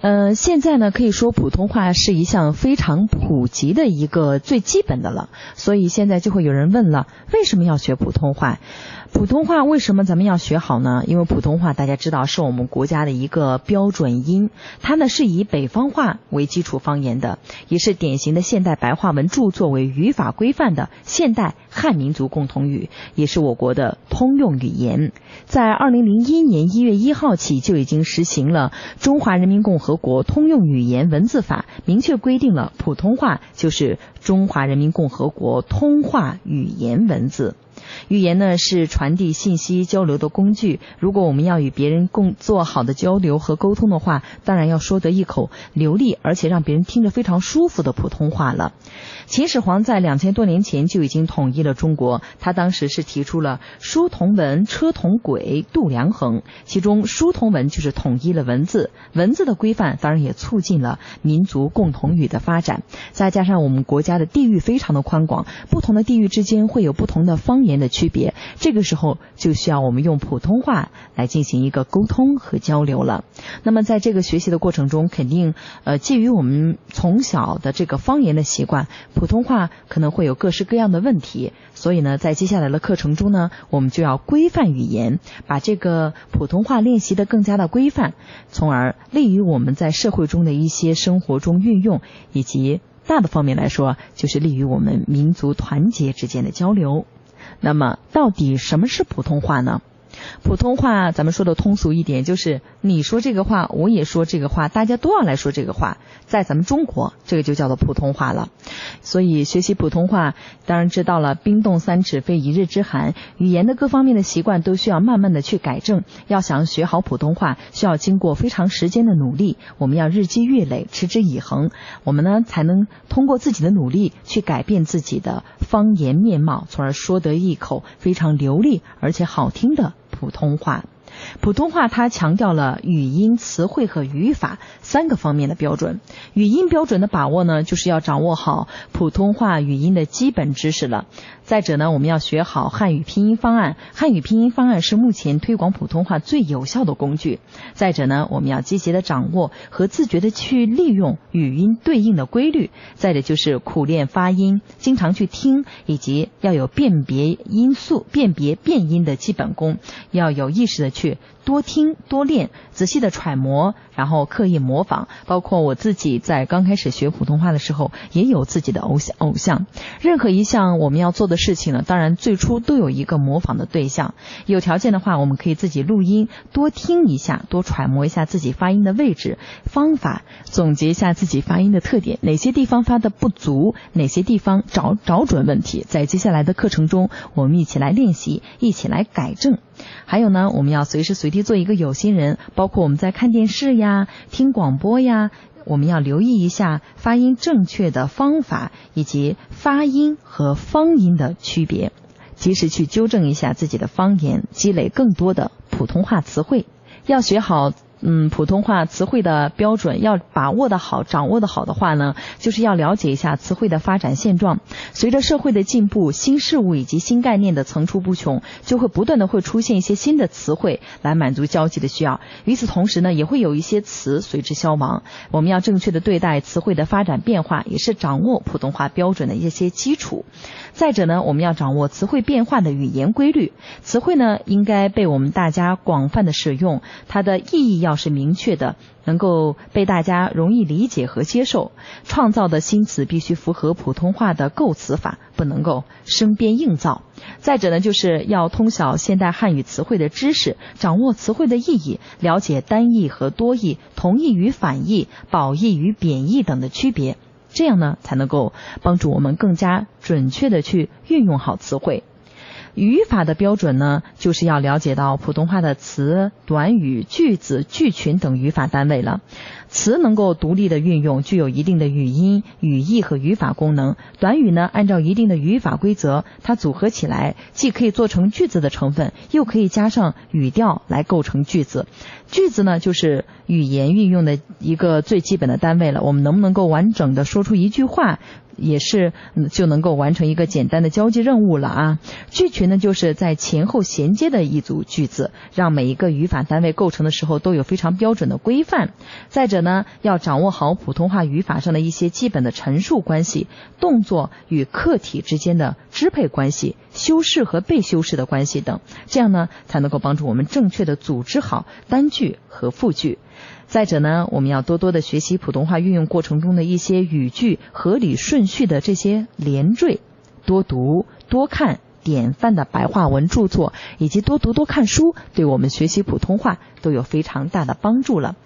呃，现在呢，可以说普通话是一项非常普及的一个最基本的了，所以现在就会有人问了，为什么要学普通话？普通话为什么咱们要学好呢？因为普通话大家知道是我们国家的一个标准音，它呢是以北方话为基础方言的，也是典型的现代白话文著作为语法规范的现代汉民族共同语，也是我国的通用语言。在二零零一年一月一号起就已经实行了《中华人民共和国通用语言文字法》，明确规定了普通话就是中华人民共和国通话语言文字。语言呢是传递信息交流的工具。如果我们要与别人共做好的交流和沟通的话，当然要说得一口流利，而且让别人听着非常舒服的普通话了。秦始皇在两千多年前就已经统一了中国，他当时是提出了书同文、车同轨、度量衡。其中书同文就是统一了文字，文字的规范当然也促进了民族共同语的发展。再加上我们国家的地域非常的宽广，不同的地域之间会有不同的方方言的区别，这个时候就需要我们用普通话来进行一个沟通和交流了。那么在这个学习的过程中，肯定呃基于我们从小的这个方言的习惯。普通话可能会有各式各样的问题，所以呢，在接下来的课程中呢，我们就要规范语言，把这个普通话练习的更加的规范，从而利于我们在社会中的一些生活中运用，以及大的方面来说，就是利于我们民族团结之间的交流。那么，到底什么是普通话呢？普通话，咱们说的通俗一点，就是你说这个话，我也说这个话，大家都要来说这个话，在咱们中国，这个就叫做普通话了。所以学习普通话，当然知道了冰冻三尺非一日之寒，语言的各方面的习惯都需要慢慢的去改正。要想学好普通话，需要经过非常时间的努力，我们要日积月累，持之以恒，我们呢才能通过自己的努力去改变自己的方言面貌，从而说得一口非常流利而且好听的。普通话，普通话它强调了语音、词汇和语法三个方面的标准。语音标准的把握呢，就是要掌握好普通话语音的基本知识了。再者呢，我们要学好汉语拼音方案。汉语拼音方案是目前推广普通话最有效的工具。再者呢，我们要积极的掌握和自觉的去利用语音对应的规律。再者就是苦练发音，经常去听，以及要有辨别音素、辨别变音的基本功，要有意识的去。去。多听多练，仔细的揣摩，然后刻意模仿。包括我自己在刚开始学普通话的时候，也有自己的偶像。偶像，任何一项我们要做的事情呢，当然最初都有一个模仿的对象。有条件的话，我们可以自己录音，多听一下，多揣摩一下自己发音的位置、方法，总结一下自己发音的特点，哪些地方发的不足，哪些地方找找准问题。在接下来的课程中，我们一起来练习，一起来改正。还有呢，我们要随时随地做一个有心人，包括我们在看电视呀、听广播呀，我们要留意一下发音正确的方法以及发音和方音的区别，及时去纠正一下自己的方言，积累更多的普通话词汇，要学好。嗯，普通话词汇的标准要把握的好、掌握的好的话呢，就是要了解一下词汇的发展现状。随着社会的进步，新事物以及新概念的层出不穷，就会不断的会出现一些新的词汇来满足交际的需要。与此同时呢，也会有一些词随之消亡。我们要正确的对待词汇的发展变化，也是掌握普通话标准的一些基础。再者呢，我们要掌握词汇变化的语言规律。词汇呢，应该被我们大家广泛的使用，它的意义要要是明确的，能够被大家容易理解和接受。创造的新词必须符合普通话的构词法，不能够生编硬造。再者呢，就是要通晓现代汉语词汇的知识，掌握词汇的意义，了解单义和多义、同义与反义、褒义与贬义等的区别。这样呢，才能够帮助我们更加准确的去运用好词汇。语法的标准呢，就是要了解到普通话的词、短语、句子、句群等语法单位了。词能够独立的运用，具有一定的语音、语义和语法功能。短语呢，按照一定的语法规则，它组合起来，既可以做成句子的成分，又可以加上语调来构成句子。句子呢，就是语言运用的一个最基本的单位了。我们能不能够完整的说出一句话？也是就能够完成一个简单的交际任务了啊。句群呢，就是在前后衔接的一组句子，让每一个语法单位构成的时候都有非常标准的规范。再者呢，要掌握好普通话语法上的一些基本的陈述关系、动作与客体之间的支配关系、修饰和被修饰的关系等，这样呢，才能够帮助我们正确的组织好单句和复句。再者呢，我们要多多的学习普通话运用过程中的一些语句合理顺去的这些连缀，多读多看典范的白话文著作，以及多读多看书，对我们学习普通话都有非常大的帮助了。